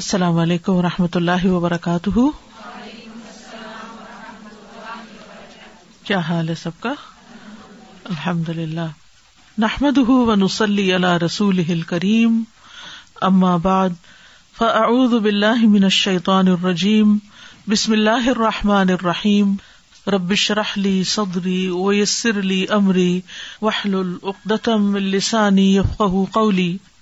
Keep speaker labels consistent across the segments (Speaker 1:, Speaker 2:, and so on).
Speaker 1: السلام علیکم و رحمۃ اللہ وبرکاتہ کیا حال ہے سب کا الحمد للہ نحمد اللہ رسول کریم اما بعد فاعوذ باللہ من الشیطان الرجیم بسم اللہ الرحمٰن الرحیم ربش رحلی صدری ویسر علی عمری وحل العقدم السانی
Speaker 2: یفق کو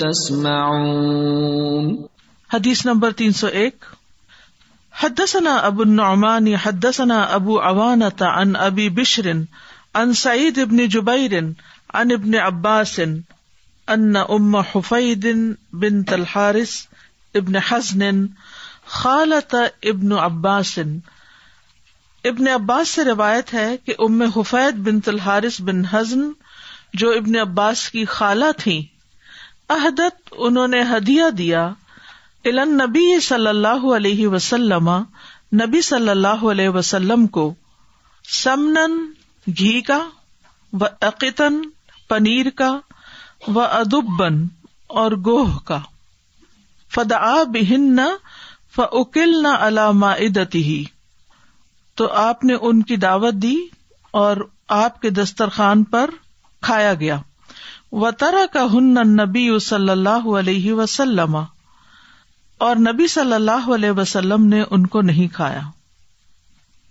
Speaker 2: تسمعون
Speaker 1: حدیث نمبر تین سو ایک حدثنا ابو النعمان حدثنا ابو اوانتا عن ابی بشر عن سعید ابن جبیر عن ابن عباس ان ام حفید بنت تلحارث ابن حزن خالت ابن عباس ابن عباس سے روایت ہے کہ ام حفید بنت الحارث بن حزن جو ابن عباس کی خالہ تھیں عہدت انہوں نے ہدیہ دیا الن نبی صلی اللہ علیہ وسلم نبی صلی اللہ علیہ وسلم کو سمن گھی کا و عقتن پنیر کا و ادبن اور گوہ کا فدا بہن فکل نہ علامہ ہی تو آپ نے ان کی دعوت دی اور آپ کے دسترخوان پر کھایا گیا ترا کا ہن نبی صلی اللہ علیہ وسلم اور نبی صلی اللہ علیہ وسلم نے ان کو نہیں کھایا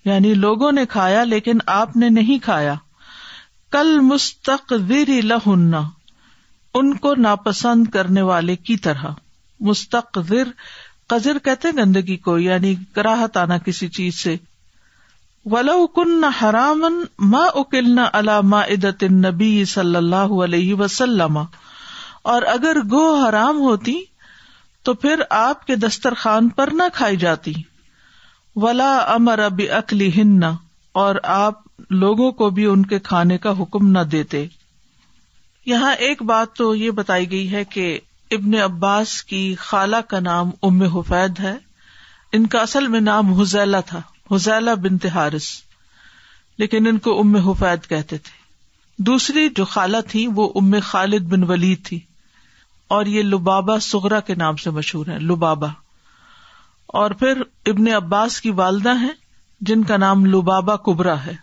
Speaker 1: یعنی لوگوں نے کھایا لیکن آپ نے نہیں کھایا کل مستقر لہن ان کو ناپسند کرنے والے کی طرح مستقر قزر کہتے گندگی کو یعنی کراہت آنا کسی چیز سے ولو کن حرامن ما اکلنا اللہ ما عدت نبی صلی اللہ علیہ وسلم اور اگر گو حرام ہوتی تو پھر آپ کے دسترخوان پر نہ کھائی جاتی ولا امر اب اکلی ہن اور آپ لوگوں کو بھی ان کے کھانے کا حکم نہ دیتے یہاں ایک بات تو یہ بتائی گئی ہے کہ ابن عباس کی خالہ کا نام ام حفید ہے ان کا اصل میں نام حزیلا تھا بن تہارس لیکن ان کو ام حفید کہتے تھے دوسری جو خالہ تھی وہ ام خالد بن ولید تھی اور یہ لبابا سغرا کے نام سے مشہور ہے لبابا اور پھر ابن عباس کی والدہ ہیں جن کا نام لبابا کبرا ہے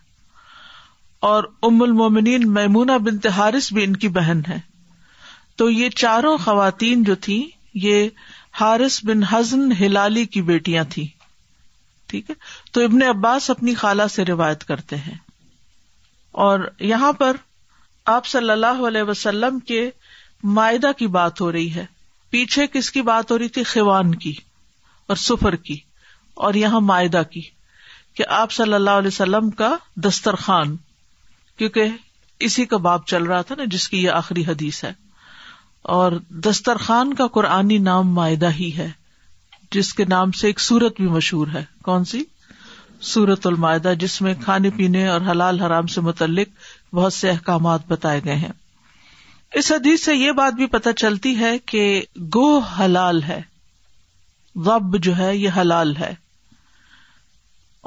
Speaker 1: اور ام المومنین میمونا بن تہارس بھی ان کی بہن ہے تو یہ چاروں خواتین جو تھی یہ حارث بن حزن ہلالی کی بیٹیاں تھیں ٹھیک ہے تو ابن عباس اپنی خالہ سے روایت کرتے ہیں اور یہاں پر آپ صلی اللہ علیہ وسلم کے معدہ کی بات ہو رہی ہے پیچھے کس کی بات ہو رہی تھی خیوان کی اور سفر کی اور یہاں معدہ کی کہ آپ صلی اللہ علیہ وسلم کا دسترخوان کیونکہ اسی کا باب چل رہا تھا نا جس کی یہ آخری حدیث ہے اور دسترخوان کا قرآنی نام معدہ ہی ہے جس کے نام سے ایک سورت بھی مشہور ہے کون سی سورت المائدہ جس میں کھانے پینے اور حلال حرام سے متعلق بہت سے احکامات بتائے گئے ہیں اس حدیث سے یہ بات بھی پتہ چلتی ہے کہ گو حلال ہے غب جو ہے یہ حلال ہے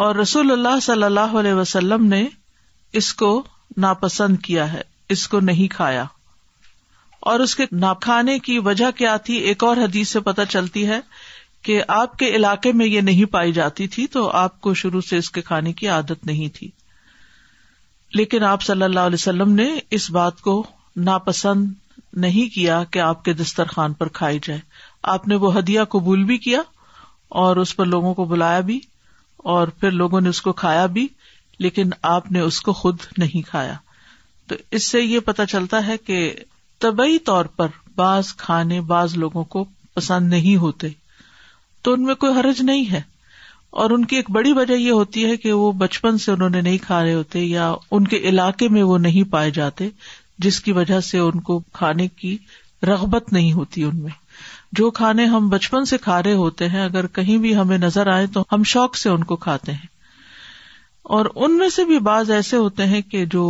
Speaker 1: اور رسول اللہ صلی اللہ علیہ وسلم نے اس کو ناپسند کیا ہے اس کو نہیں کھایا اور اس کے نہ کھانے کی وجہ کیا تھی ایک اور حدیث سے پتہ چلتی ہے کہ آپ کے علاقے میں یہ نہیں پائی جاتی تھی تو آپ کو شروع سے اس کے کھانے کی عادت نہیں تھی لیکن آپ صلی اللہ علیہ وسلم نے اس بات کو ناپسند نہیں کیا کہ آپ کے دسترخوان پر کھائی جائے آپ نے وہ ہدیہ قبول بھی کیا اور اس پر لوگوں کو بلایا بھی اور پھر لوگوں نے اس کو کھایا بھی لیکن آپ نے اس کو خود نہیں کھایا تو اس سے یہ پتا چلتا ہے کہ طبی طور پر بعض کھانے بعض لوگوں کو پسند نہیں ہوتے تو ان میں کوئی حرج نہیں ہے اور ان کی ایک بڑی وجہ یہ ہوتی ہے کہ وہ بچپن سے انہوں نے نہیں کھا رہے ہوتے یا ان کے علاقے میں وہ نہیں پائے جاتے جس کی وجہ سے ان کو کھانے کی رغبت نہیں ہوتی ان میں جو کھانے ہم بچپن سے کھا رہے ہوتے ہیں اگر کہیں بھی ہمیں نظر آئے تو ہم شوق سے ان کو کھاتے ہیں اور ان میں سے بھی بعض ایسے ہوتے ہیں کہ جو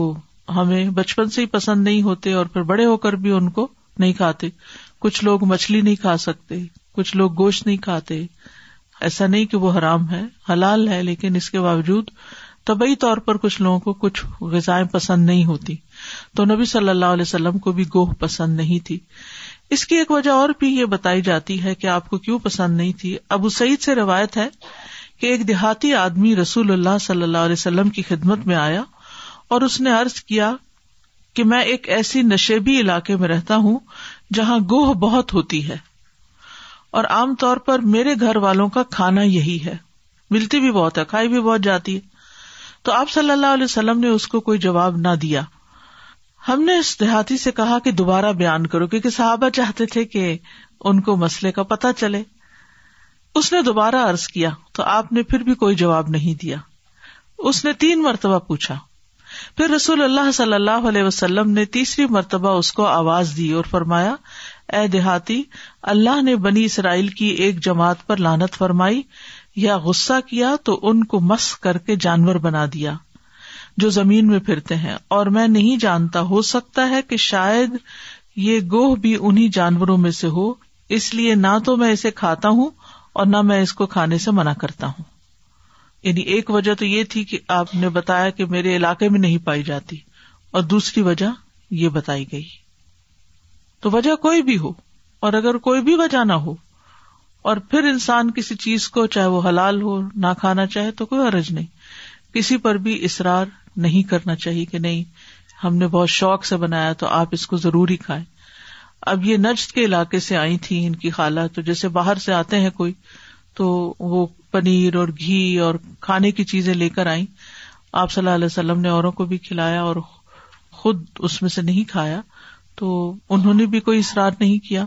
Speaker 1: ہمیں بچپن سے ہی پسند نہیں ہوتے اور پھر بڑے ہو کر بھی ان کو نہیں کھاتے کچھ لوگ مچھلی نہیں کھا سکتے کچھ لوگ گوشت نہیں کھاتے ایسا نہیں کہ وہ حرام ہے حلال ہے لیکن اس کے باوجود طبی طور پر کچھ لوگوں کو کچھ غذائیں پسند نہیں ہوتی تو نبی صلی اللہ علیہ وسلم کو بھی گوہ پسند نہیں تھی اس کی ایک وجہ اور بھی یہ بتائی جاتی ہے کہ آپ کو کیوں پسند نہیں تھی ابو سعید سے روایت ہے کہ ایک دیہاتی آدمی رسول اللہ صلی اللہ علیہ وسلم کی خدمت میں آیا اور اس نے ارض کیا کہ میں ایک ایسی نشیبی علاقے میں رہتا ہوں جہاں گوہ بہت ہوتی ہے اور عام طور پر میرے گھر والوں کا کھانا یہی ہے ملتی بھی بہت ہے کھائی بھی بہت جاتی ہے تو آپ صلی اللہ علیہ وسلم نے اس کو کوئی جواب نہ دیا ہم نے اس دیہاتی سے کہا کہ دوبارہ بیان کرو کیونکہ صحابہ چاہتے تھے کہ ان کو مسئلے کا پتہ چلے اس نے دوبارہ ارض کیا تو آپ نے پھر بھی کوئی جواب نہیں دیا اس نے تین مرتبہ پوچھا پھر رسول اللہ صلی اللہ علیہ وسلم نے تیسری مرتبہ اس کو آواز دی اور فرمایا اے دیہاتی اللہ نے بنی اسرائیل کی ایک جماعت پر لانت فرمائی یا غصہ کیا تو ان کو مس کر کے جانور بنا دیا جو زمین میں پھرتے ہیں اور میں نہیں جانتا ہو سکتا ہے کہ شاید یہ گوہ بھی انہیں جانوروں میں سے ہو اس لیے نہ تو میں اسے کھاتا ہوں اور نہ میں اس کو کھانے سے منع کرتا ہوں یعنی ایک وجہ تو یہ تھی کہ آپ نے بتایا کہ میرے علاقے میں نہیں پائی جاتی اور دوسری وجہ یہ بتائی گئی تو وجہ کوئی بھی ہو اور اگر کوئی بھی وجہ نہ ہو اور پھر انسان کسی چیز کو چاہے وہ حلال ہو نہ کھانا چاہے تو کوئی عرض نہیں کسی پر بھی اصرار نہیں کرنا چاہیے کہ نہیں ہم نے بہت شوق سے بنایا تو آپ اس کو ضروری کھائیں اب یہ نجد کے علاقے سے آئی تھی ان کی خالہ تو جیسے باہر سے آتے ہیں کوئی تو وہ پنیر اور گھی اور کھانے کی چیزیں لے کر آئی آپ صلی اللہ علیہ وسلم نے اوروں کو بھی کھلایا اور خود اس میں سے نہیں کھایا تو انہوں نے بھی کوئی اصرار نہیں کیا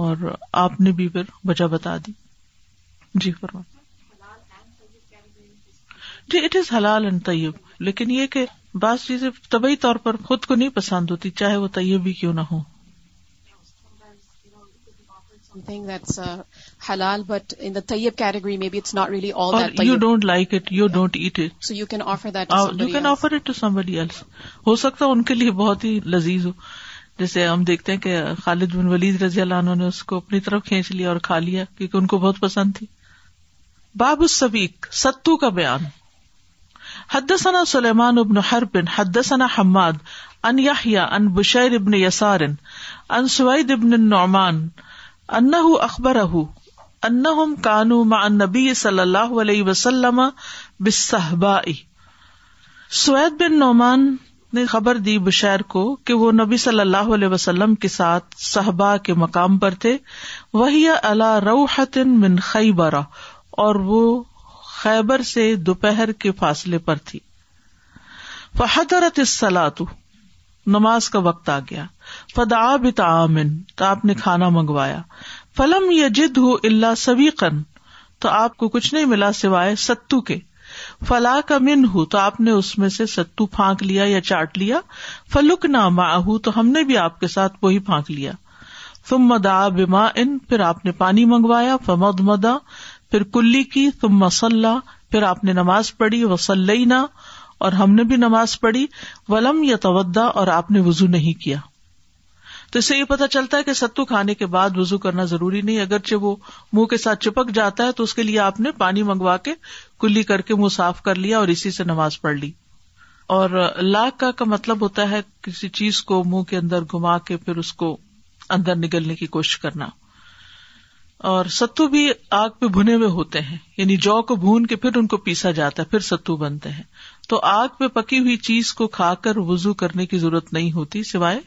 Speaker 1: اور آپ نے بھی پھر وجہ بتا دی جی فرما جی اٹ از حلال اینڈ طیب لیکن یہ کہ بعض چیزیں طبی طور پر خود کو نہیں پسند ہوتی چاہے وہ طیب بھی کیوں نہ ہو لائک ایٹ ہو سکتا ہے ان کے لیے بہت ہی لذیذ ہو جیسے ہم دیکھتے ہیں کہ خالد بن ولید رضی اللہ عنہ نے اس کو اپنی طرف کھینچ لیا اور کھا لیا کیونکہ ان کو بہت پسند تھی باب السبیق ستو کا بیان حدثنا سلیمان ابن حرب حدثنا حماد ان یحیا ان بشیر ابن یسار ان سوید ابن النعمان انہ اخبرہ انہم کانو مع النبی صلی اللہ علیہ وسلم بالصحبائی سوید بن نعمان نے خبر دی بشیر کو کہ وہ نبی صلی اللہ علیہ وسلم کے ساتھ صحبا کے مقام پر تھے وہی اللہ روحت من خیبرا اور وہ خیبر سے دوپہر کے فاصلے پر تھی فحضرت سلاتو نماز کا وقت آ گیا فدا بتا من تو آپ نے کھانا منگوایا فلم یا جد ہو اللہ سبی تو آپ کو کچھ نہیں ملا سوائے ستو کے فلا کا من ہوں تو آپ نے اس میں سے ستو پھانک لیا یا چاٹ لیا فلک نہ ہوں تو ہم نے بھی آپ کے ساتھ وہی پھانک لیا تم مدا بما ان پھر آپ نے پانی منگوایا فمد مدا پھر کلّی کی تم مسلح پھر آپ نے نماز پڑھی وسلئی نہ اور ہم نے بھی نماز پڑھی ولم یا تودا اور آپ نے وزو نہیں کیا تو اس سے یہ پتا چلتا ہے کہ ستو کھانے کے بعد وزو کرنا ضروری نہیں اگرچہ وہ منہ کے ساتھ چپک جاتا ہے تو اس کے لیے آپ نے پانی منگوا کے کلی کر کے منہ صاف کر لیا اور اسی سے نماز پڑھ لی اور لاک کا کا مطلب ہوتا ہے کسی چیز کو منہ کے اندر گما کے پھر اس کو اندر نگلنے کی کوشش کرنا اور ستو بھی آگ پہ بھنے ہوئے ہوتے ہیں یعنی جو کو بھون کے پھر ان کو پیسا جاتا ہے پھر ستو بنتے ہیں تو آگ پہ پکی ہوئی چیز کو کھا کر وزو کرنے کی ضرورت نہیں ہوتی سوائے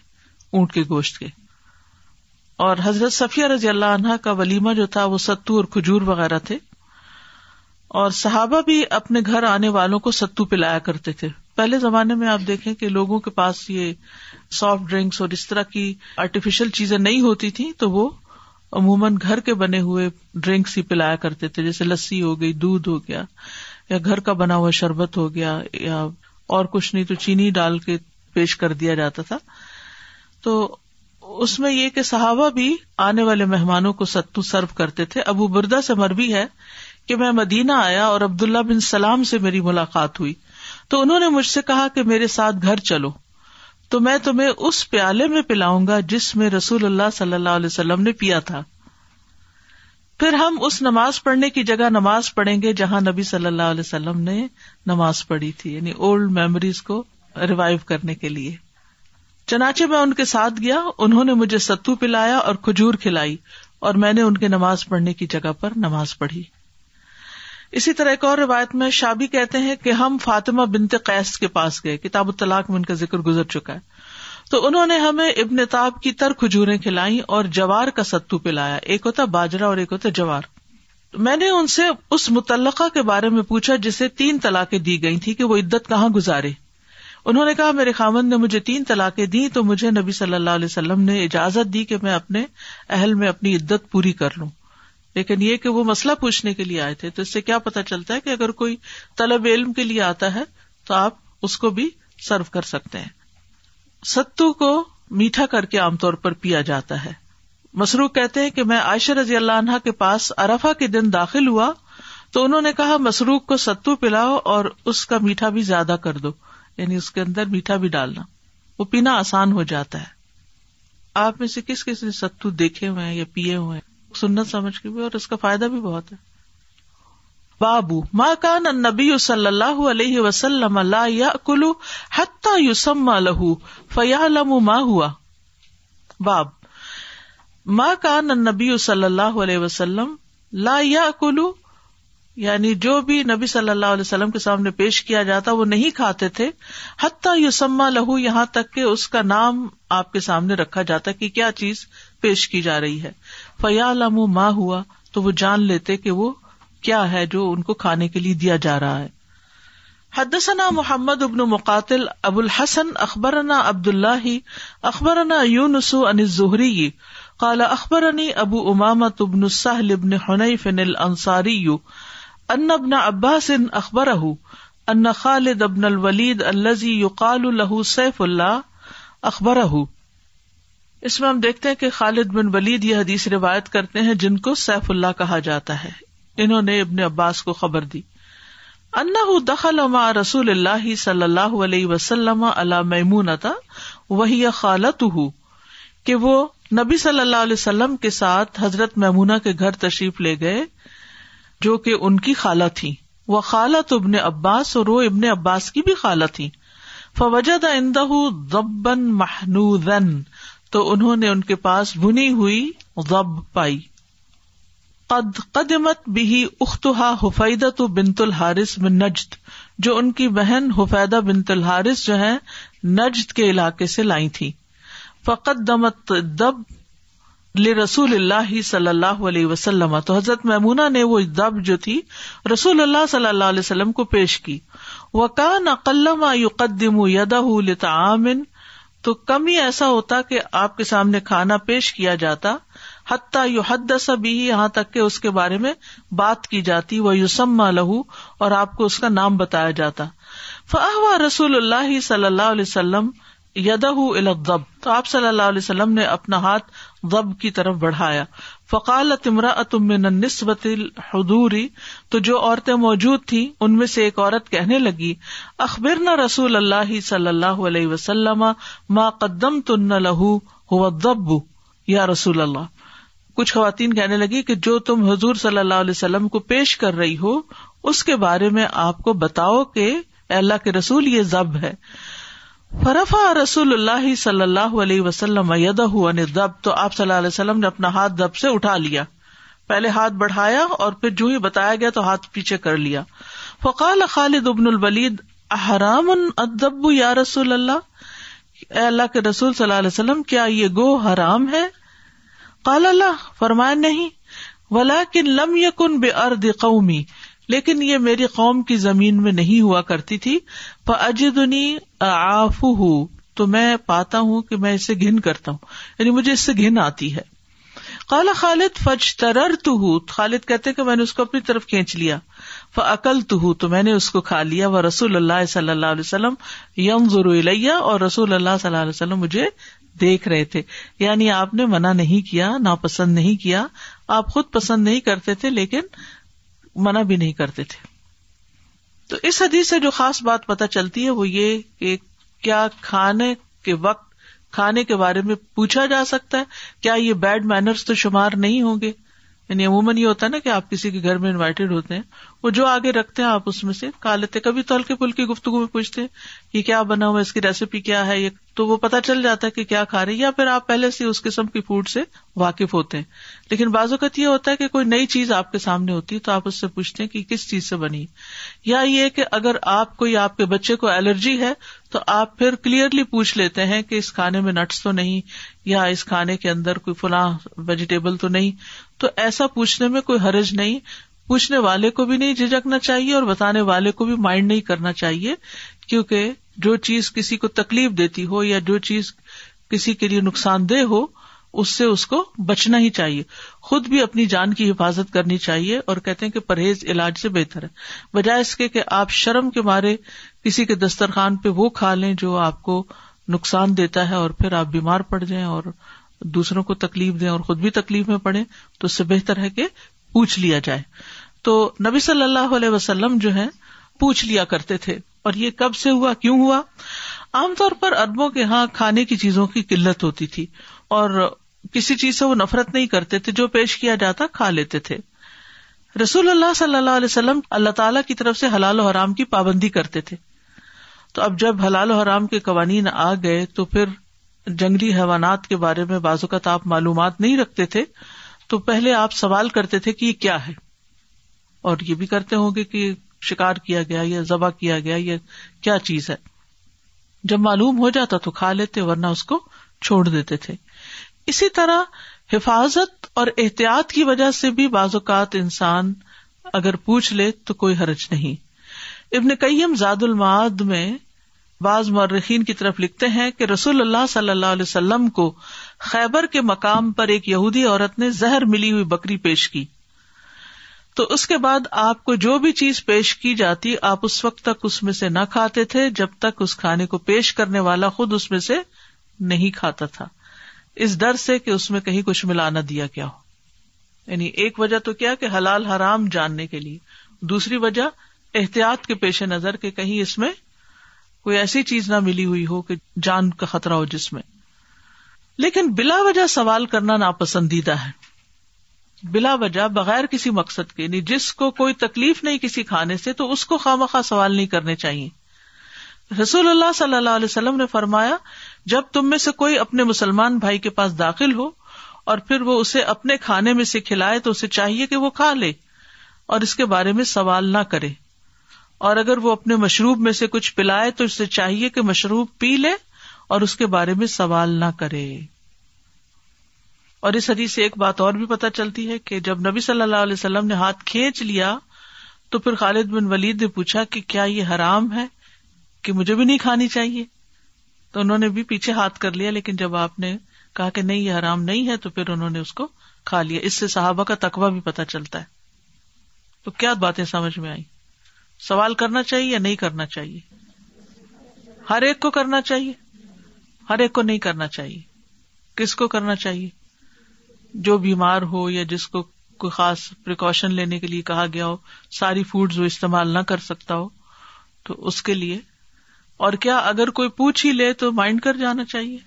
Speaker 1: اونٹ کے گوشت کے اور حضرت سفیہ رضی اللہ عنہا کا ولیمہ جو تھا وہ ستو اور کھجور وغیرہ تھے اور صحابہ بھی اپنے گھر آنے والوں کو ستو پلایا کرتے تھے پہلے زمانے میں آپ دیکھیں کہ لوگوں کے پاس یہ سافٹ ڈرنکس اور اس طرح کی آرٹیفیشل چیزیں نہیں ہوتی تھی تو وہ عموماً گھر کے بنے ہوئے ڈرنکس ہی پلایا کرتے تھے جیسے لسی ہو گئی دودھ ہو گیا یا گھر کا بنا ہوا شربت ہو گیا یا اور کچھ نہیں تو چینی ڈال کے پیش کر دیا جاتا تھا تو اس میں یہ کہ صحابہ بھی آنے والے مہمانوں کو ستو سرو کرتے تھے ابو بردا سے مربی ہے کہ میں مدینہ آیا اور عبداللہ بن سلام سے میری ملاقات ہوئی تو انہوں نے مجھ سے کہا کہ میرے ساتھ گھر چلو تو میں تمہیں اس پیالے میں پلاؤں گا جس میں رسول اللہ صلی اللہ علیہ وسلم نے پیا تھا پھر ہم اس نماز پڑھنے کی جگہ نماز پڑھیں گے جہاں نبی صلی اللہ علیہ وسلم نے نماز پڑھی تھی یعنی اولڈ میموریز کو ریوائو کرنے کے لیے چنانچہ میں ان کے ساتھ گیا انہوں نے مجھے ستو پلایا اور کھجور کھلائی اور میں نے ان کے نماز پڑھنے کی جگہ پر نماز پڑھی اسی طرح ایک اور روایت میں شابی کہتے ہیں کہ ہم فاطمہ بنتے قیص کے پاس گئے کتاب الطلاق میں ان کا ذکر گزر چکا ہے تو انہوں نے ہمیں ابن تاب کی تر کھجوریں کھلائی اور جوار کا ستو پلایا ایک ہوتا باجرا اور ایک ہوتا جوار میں نے ان سے اس متعلقہ کے بارے میں پوچھا جسے تین طلاقیں دی گئی تھی کہ وہ عدت کہاں گزارے انہوں نے کہا میرے خامن نے مجھے تین طلاقیں دی تو مجھے نبی صلی اللہ علیہ وسلم نے اجازت دی کہ میں اپنے اہل میں اپنی عدت پوری کر لوں لیکن یہ کہ وہ مسئلہ پوچھنے کے لیے آئے تھے تو اس سے کیا پتا چلتا ہے کہ اگر کوئی طلب علم کے لیے آتا ہے تو آپ اس کو بھی سرو کر سکتے ہیں ستو کو میٹھا کر کے عام طور پر پیا جاتا ہے کہتے ہیں کہ میں عائشہ رضی اللہ عنہ کے پاس ارفا کے دن داخل ہوا تو انہوں نے کہا مسروخ کو ستو پلاؤ اور اس کا میٹھا بھی زیادہ کر دو یعنی اس کے اندر میٹھا بھی ڈالنا وہ پینا آسان ہو جاتا ہے آپ میں سے کس کس نے ستو دیکھے ہوئے یا پیے ہوئے سننا سمجھ کے بھی بھی اور اس کا فائدہ بہت ہے بابو ماں کان نبی صلی اللہ علیہ وسلم اللہ یا کلو ہتو سما لہ فیا لم ہوا باب ماں کا نبی صلی اللہ علیہ وسلم لا کلو یعنی جو بھی نبی صلی اللہ علیہ وسلم کے سامنے پیش کیا جاتا وہ نہیں کھاتے تھے حتیٰ یوسما لہو یہاں تک کہ اس کا نام آپ کے سامنے رکھا جاتا کہ کیا چیز پیش کی جا رہی ہے فیا ماں ہوا تو وہ جان لیتے کہ وہ کیا ہے جو ان کو کھانے کے لیے دیا جا رہا ہے حدثنا محمد ابن مقاتل ابو الحسن اخبر اللہ اخبر یونس علی زہری کالا اخبر ابو امامت ابن السل ابن حن فن الصاری ان ابن عباس اخبر ان خالد ابن الولید الزی یو قال سیف اللہ اخبر اس میں ہم دیکھتے ہیں کہ خالد بن ولید یہ حدیث روایت کرتے ہیں جن کو سیف اللہ کہا جاتا ہے انہوں نے ابن عباس کو خبر دی ان دخل الما رسول اللہ صلی اللہ علیہ وسلم اللہ تھا وہی خالت کہ وہ نبی صلی اللہ علیہ وسلم کے ساتھ حضرت میمونا کے گھر تشریف لے گئے جو کہ ان کی خالہ تھی وہ خالہ تو ابن عباس اور وہ ابن عباس کی بھی خالہ تھی فوجد اندہ ضبن محنود تو انہوں نے ان کے پاس بنی ہوئی ضب پائی قد قدمت بھی اختہا حفیدہ تو بنت الحارث بن نجد جو ان کی بہن حفیدہ بنت الحارث جو ہے نجد کے علاقے سے لائی تھی فقدمت دب رسول اللہ صلی اللہ علیہ وسلم تو حضرت میمونا نے وہ دب جو تھی رسول اللہ صلی اللہ علیہ وسلم کو پیش کی وہ ایسا ہوتا کہ آپ کے سامنے کھانا پیش کیا جاتا حتیٰ یو حد بھی یہاں تک کہ اس کے بارے میں بات کی جاتی وہ یوسما لہو اور آپ کو اس کا نام بتایا جاتا فاہ و رسول اللہ صلی اللہ علیہ وسلم یدہ الدب تو آپ صلی اللہ علیہ وسلم نے اپنا ہاتھ ضب کی طرف بڑھایا فقال تمرا میں نسبت حدوری تو جو عورتیں موجود تھی ان میں سے ایک عورت کہنے لگی اخبر نہ رسول اللہ صلی اللہ علیہ وسلم ما قدم تن لہو لہ یا رسول اللہ کچھ خواتین کہنے لگی کہ جو تم حضور صلی اللہ علیہ وسلم کو پیش کر رہی ہو اس کے بارے میں آپ کو بتاؤ کہ اللہ کے رسول یہ ضب ہے فرفا رسول اللہ صلی اللہ علیہ وسلم دب تو آپ صلی اللہ علیہ وسلم نے اپنا ہاتھ دب سے اٹھا لیا پہلے ہاتھ بڑھایا اور پھر جو ہی بتایا گیا تو ہاتھ پیچھے کر لیا فقال خالد ابن البلید احرام ادب یا رسول اللہ اللہ کے رسول صلی اللہ علیہ وسلم کیا یہ گو حرام ہے قال اللہ فرمائے نہیں ولا کن لم یقن بے ارد قومی لیکن یہ میری قوم کی زمین میں نہیں ہوا کرتی تھی اجدنی آف ہوں تو میں پاتا ہوں کہ میں اسے گن کرتا ہوں یعنی مجھے اس سے گن آتی ہے کالا خالد فج ترر تو خالد کہتے کہ میں نے اس کو اپنی طرف کھینچ لیا عقل تو ہوں تو میں نے اس کو کھا لیا وہ رسول اللہ صلی اللہ علیہ وسلم یم ضرو اور رسول اللہ صلی اللہ علیہ وسلم مجھے دیکھ رہے تھے یعنی آپ نے منع نہیں کیا ناپسند نہیں کیا آپ خود پسند نہیں کرتے تھے لیکن منع بھی نہیں کرتے تھے تو اس حدیث سے جو خاص بات پتا چلتی ہے وہ یہ کہ کیا کھانے کے وقت کھانے کے بارے میں پوچھا جا سکتا ہے کیا یہ بیڈ مینرز تو شمار نہیں ہوں گے یعنی عموماً یہ ہوتا نا کہ آپ کسی کے گھر میں انوائٹیڈ ہوتے ہیں وہ جو آگے رکھتے ہیں آپ اس میں سے کھا لیتے کبھی تو ہلکے پھلکی گفتگو میں پوچھتے ہیں یہ کیا بنا ہوا اس کی ریسیپی کیا ہے یہ تو وہ پتا چل جاتا ہے کہ کیا کھا رہے ہے یا پھر آپ پہلے سے اس قسم کی فوڈ سے واقف ہوتے ہیں لیکن بعض اوقات یہ ہوتا ہے کہ کوئی نئی چیز آپ کے سامنے ہوتی ہے تو آپ اس سے پوچھتے ہیں کہ کس چیز سے بنی یا یہ کہ اگر آپ کو یا آپ کے بچے کو الرجی ہے تو آپ پھر کلیئرلی پوچھ لیتے ہیں کہ اس کھانے میں نٹس تو نہیں یا اس کھانے کے اندر کوئی فلاں ویجیٹیبل تو نہیں تو ایسا پوچھنے میں کوئی حرج نہیں پوچھنے والے کو بھی نہیں جھجکنا چاہیے اور بتانے والے کو بھی مائنڈ نہیں کرنا چاہیے کیونکہ جو چیز کسی کو تکلیف دیتی ہو یا جو چیز کسی کے لیے نقصان دہ ہو اس سے اس کو بچنا ہی چاہیے خود بھی اپنی جان کی حفاظت کرنی چاہیے اور کہتے ہیں کہ پرہیز علاج سے بہتر ہے بجائے اس کے کہ آپ شرم کے مارے کسی کے دسترخوان پہ وہ کھا لیں جو آپ کو نقصان دیتا ہے اور پھر آپ بیمار پڑ جائیں اور دوسروں کو تکلیف دیں اور خود بھی تکلیف میں پڑے تو اس سے بہتر ہے کہ پوچھ لیا جائے تو نبی صلی اللہ علیہ وسلم جو ہے پوچھ لیا کرتے تھے اور یہ کب سے ہوا کیوں ہوا عام طور پر اربوں کے یہاں کھانے کی چیزوں کی قلت ہوتی تھی اور کسی چیز سے وہ نفرت نہیں کرتے تھے جو پیش کیا جاتا کھا لیتے تھے رسول اللہ صلی اللہ علیہ وسلم اللہ تعالی کی طرف سے حلال و حرام کی پابندی کرتے تھے تو اب جب حلال و حرام کے قوانین آ گئے تو پھر جنگلی حیوانات کے بارے میں بازو کا آپ معلومات نہیں رکھتے تھے تو پہلے آپ سوال کرتے تھے کہ یہ کیا ہے اور یہ بھی کرتے ہوں گے کہ شکار کیا گیا یا ذبح کیا گیا یا کیا چیز ہے جب معلوم ہو جاتا تو کھا لیتے ورنہ اس کو چھوڑ دیتے تھے اسی طرح حفاظت اور احتیاط کی وجہ سے بھی بعض اوقات انسان اگر پوچھ لے تو کوئی حرج نہیں ابن کئیم زاد المعاد میں بعض مرخین کی طرف لکھتے ہیں کہ رسول اللہ صلی اللہ علیہ وسلم کو خیبر کے مقام پر ایک یہودی عورت نے زہر ملی ہوئی بکری پیش کی تو اس کے بعد آپ کو جو بھی چیز پیش کی جاتی آپ اس وقت تک اس میں سے نہ کھاتے تھے جب تک اس کھانے کو پیش کرنے والا خود اس میں سے نہیں کھاتا تھا اس ڈر سے کہ اس میں کہیں کچھ ملانا دیا کیا ہو یعنی ایک وجہ تو کیا کہ حلال حرام جاننے کے لیے دوسری وجہ احتیاط کے پیش نظر کہ کہیں اس میں کوئی ایسی چیز نہ ملی ہوئی ہو کہ جان کا خطرہ ہو جس میں لیکن بلا وجہ سوال کرنا ناپسندیدہ ہے بلا وجہ بغیر کسی مقصد کے یعنی جس کو کوئی تکلیف نہیں کسی کھانے سے تو اس کو خواہ مخواہ سوال نہیں کرنے چاہیے رسول اللہ صلی اللہ علیہ وسلم نے فرمایا جب تم میں سے کوئی اپنے مسلمان بھائی کے پاس داخل ہو اور پھر وہ اسے اپنے کھانے میں سے کھلائے تو اسے چاہیے کہ وہ کھا لے اور اس کے بارے میں سوال نہ کرے اور اگر وہ اپنے مشروب میں سے کچھ پلائے تو اسے چاہیے کہ مشروب پی لے اور اس کے بارے میں سوال نہ کرے اور اس حدیث سے ایک بات اور بھی پتہ چلتی ہے کہ جب نبی صلی اللہ علیہ وسلم نے ہاتھ کھینچ لیا تو پھر خالد بن ولید نے پوچھا کہ کیا یہ حرام ہے کہ مجھے بھی نہیں کھانی چاہیے تو انہوں نے بھی پیچھے ہاتھ کر لیا لیکن جب آپ نے کہا کہ نہیں یہ حرام نہیں ہے تو پھر انہوں نے اس کو کھا لیا اس سے صحابہ کا تقوی بھی پتہ چلتا ہے تو کیا باتیں سمجھ میں آئی سوال کرنا چاہیے یا نہیں کرنا چاہیے ہر ایک کو کرنا چاہیے ہر ایک کو نہیں کرنا چاہیے کس کو کرنا چاہیے جو بیمار ہو یا جس کو کوئی خاص پریکاشن لینے کے لیے کہا گیا ہو ساری فوڈ استعمال نہ کر سکتا ہو تو اس کے لیے اور کیا اگر کوئی پوچھ ہی لے تو مائنڈ کر جانا چاہیے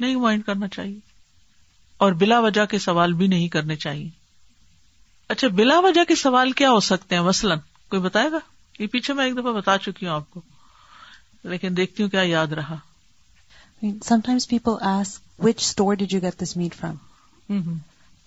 Speaker 1: نہیں مائنڈ کرنا چاہیے اور بلا وجہ کے سوال بھی نہیں کرنے چاہیے اچھا بلا وجہ کے سوال کیا ہو سکتے ہیں مثلاً کوئی بتائے گا یہ پیچھے میں ایک دفعہ بتا چکی ہوں آپ کو لیکن دیکھتی ہوں کیا یاد رہا
Speaker 3: some times people which store did you get this meat from Mm-hmm.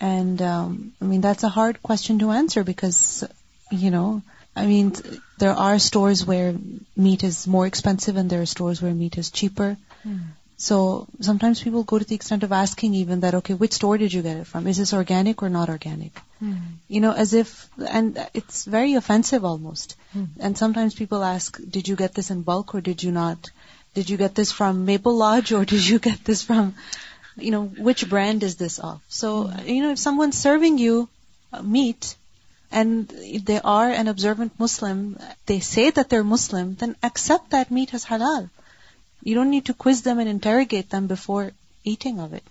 Speaker 3: And, um, I mean, that's a hard question to answer because, you know, I mean, there are stores where meat is more expensive and there are stores where meat is cheaper. Mm. So sometimes people go to the extent of asking even that, okay, which store did you get it from? Is this organic or not organic? Mm. You know, as if, and it's very offensive almost. Mm. And sometimes people ask, did you get this in bulk or did you not? Did you get this from Maple Lodge or did you get this from you know uh, accept brand is this of so you know some quiz and they are and before eating of it.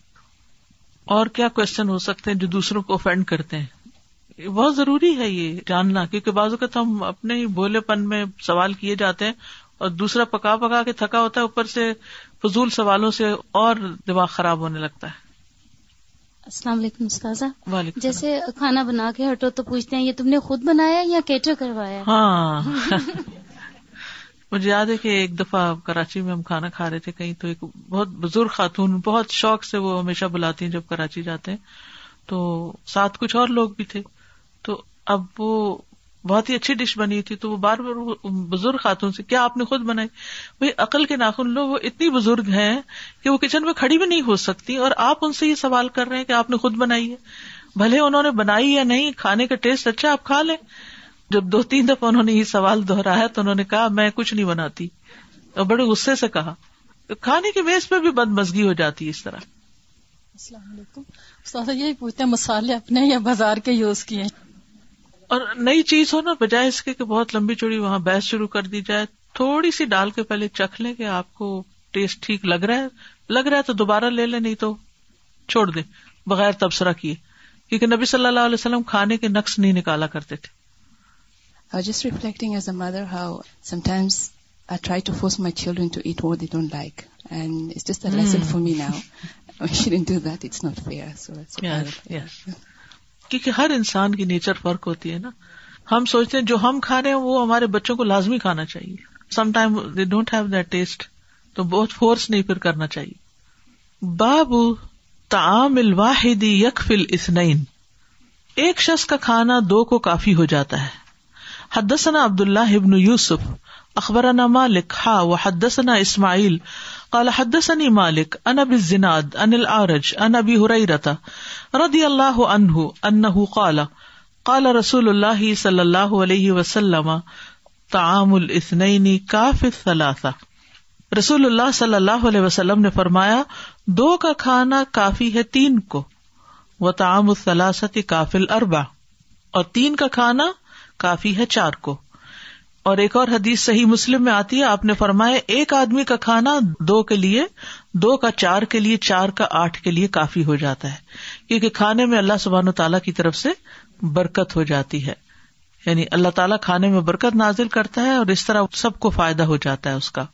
Speaker 1: اور کیا question ہو سکتے ہیں جو دوسروں کو offend کرتے ہیں بہت ضروری ہے یہ جاننا کیونکہ بعض اوقات ہم اپنے ہی بھولے پن میں سوال کیے جاتے ہیں اور دوسرا پکا پکا کے تھکا ہوتا ہے اوپر سے فضول سوالوں سے اور دماغ خراب ہونے لگتا ہے
Speaker 4: السلام علیکم استاذہ جیسے کھانا بنا کے ہٹو تو پوچھتے ہیں یہ تم نے خود بنایا یا کیٹر کروایا
Speaker 1: ہاں مجھے یاد ہے کہ ایک دفعہ کراچی میں ہم کھانا کھا رہے تھے کہیں تو ایک بہت بزرگ خاتون بہت شوق سے وہ ہمیشہ بلاتی ہیں جب کراچی جاتے ہیں تو ساتھ کچھ اور لوگ بھی تھے تو اب وہ بہت ہی اچھی ڈش بنی تھی تو وہ بار بار بزرگ خاتون سے کیا آپ نے خود بنائی بھائی عقل کے ناخن لو وہ اتنی بزرگ ہیں کہ وہ کچن میں کھڑی بھی نہیں ہو سکتی اور آپ ان سے یہ سوال کر رہے ہیں کہ آپ نے خود بنائی ہے بھلے انہوں نے بنائی یا نہیں کھانے کا ٹیسٹ اچھا آپ کھا لیں جب دو تین دفعہ انہوں نے یہ سوال دہرایا تو انہوں نے کہا میں کچھ نہیں بناتی اور بڑے غصے سے کہا کھانے کی میز پہ بھی بد مزگی ہو جاتی ہے اس طرح
Speaker 5: السلام علیکم یہی پوچھتے ہیں مسالے اپنے یا بازار کے یوز کیے
Speaker 1: اور نئی چیز ہو نا بجائے اس کے بہت لمبی چوڑی وہاں بحث شروع کر دی جائے تھوڑی سی ڈال کے پہلے چکھ لیں کہ آپ کو ٹیسٹ ٹھیک لگ رہا ہے لگ رہا ہے تو دوبارہ لے لیں نہیں تو چھوڑ دیں بغیر تبصرہ کیے کیونکہ نبی صلی اللہ علیہ وسلم کھانے کے نقص نہیں نکالا کرتے تھے کیونکہ ہر انسان کی نیچر فرق ہوتی ہے نا ہم سوچتے ہیں جو ہم کھا رہے ہیں وہ ہمارے بچوں کو لازمی کھانا چاہیے some time they don't have that taste تو بہت فورس نہیں پھر کرنا چاہیے بابو فل اسنعین ایک شخص کا کھانا دو کو کافی ہو جاتا ہے حدسنا عبد اللہ ابن یوسف اخبر نما لکھا و حدسنا اسماعیل کالا حدسنی مالک انبیژ ردی اللہ کالا کالا صلی اللہ علیہ عنه انه قال قال رسول اللہ صلی اللہ علیہ وسلم نے فرمایا دو کا کھانا کافی ہے تین کو وہ تعمل کافل اربا اور تین کا کھانا کافی ہے چار کو اور ایک اور حدیث صحیح مسلم میں آتی ہے آپ نے فرمایا ایک آدمی کا کھانا دو کے لیے دو کا چار کے لیے چار کا آٹھ کے لیے کافی ہو جاتا ہے کیونکہ کھانے میں اللہ سبحان و تعالیٰ کی طرف سے برکت ہو جاتی ہے یعنی اللہ تعالیٰ کھانے میں برکت نازل کرتا ہے اور اس طرح سب کو فائدہ ہو جاتا ہے اس کا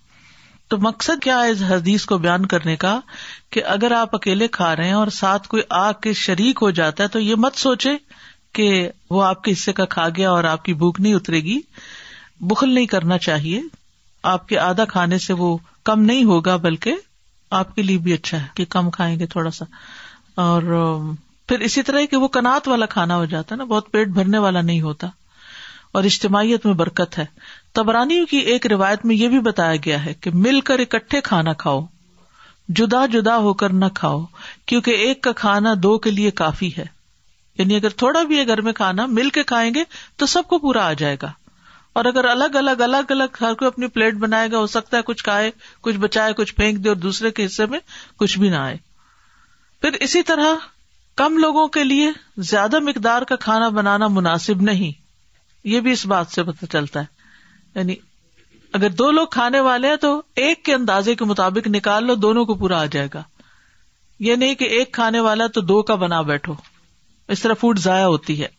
Speaker 1: تو مقصد کیا ہے اس حدیث کو بیان کرنے کا کہ اگر آپ اکیلے کھا رہے ہیں اور ساتھ کوئی آ کے شریک ہو جاتا ہے تو یہ مت سوچے کہ وہ آپ کے حصے کا کھا گیا اور آپ کی بھوک نہیں اترے گی بخل نہیں کرنا چاہیے آپ کے آدھا کھانے سے وہ کم نہیں ہوگا بلکہ آپ کے لیے بھی اچھا ہے کہ کم کھائیں گے تھوڑا سا اور پھر اسی طرح کہ وہ کنات والا کھانا ہو جاتا ہے نا بہت پیٹ بھرنے والا نہیں ہوتا اور اجتماعیت میں برکت ہے تبرانی کی ایک روایت میں یہ بھی بتایا گیا ہے کہ مل کر اکٹھے کھانا کھاؤ جدا جدا ہو کر نہ کھاؤ کیونکہ ایک کا کھانا دو کے لیے کافی ہے یعنی اگر تھوڑا بھی ہے گھر میں کھانا مل کے کھائیں گے تو سب کو پورا آ جائے گا اور اگر الگ الگ الگ الگ ہر کوئی اپنی پلیٹ بنائے گا ہو سکتا ہے کچھ کھائے کچھ بچائے کچھ پھینک دے اور دوسرے کے حصے میں کچھ بھی نہ آئے پھر اسی طرح کم لوگوں کے لیے زیادہ مقدار کا کھانا بنانا مناسب نہیں یہ بھی اس بات سے پتا چلتا ہے یعنی اگر دو لوگ کھانے والے ہیں تو ایک کے اندازے کے مطابق نکال لو دونوں کو پورا آ جائے گا یہ نہیں کہ ایک کھانے والا تو دو کا بنا بیٹھو اس طرح فوڈ ضائع ہوتی ہے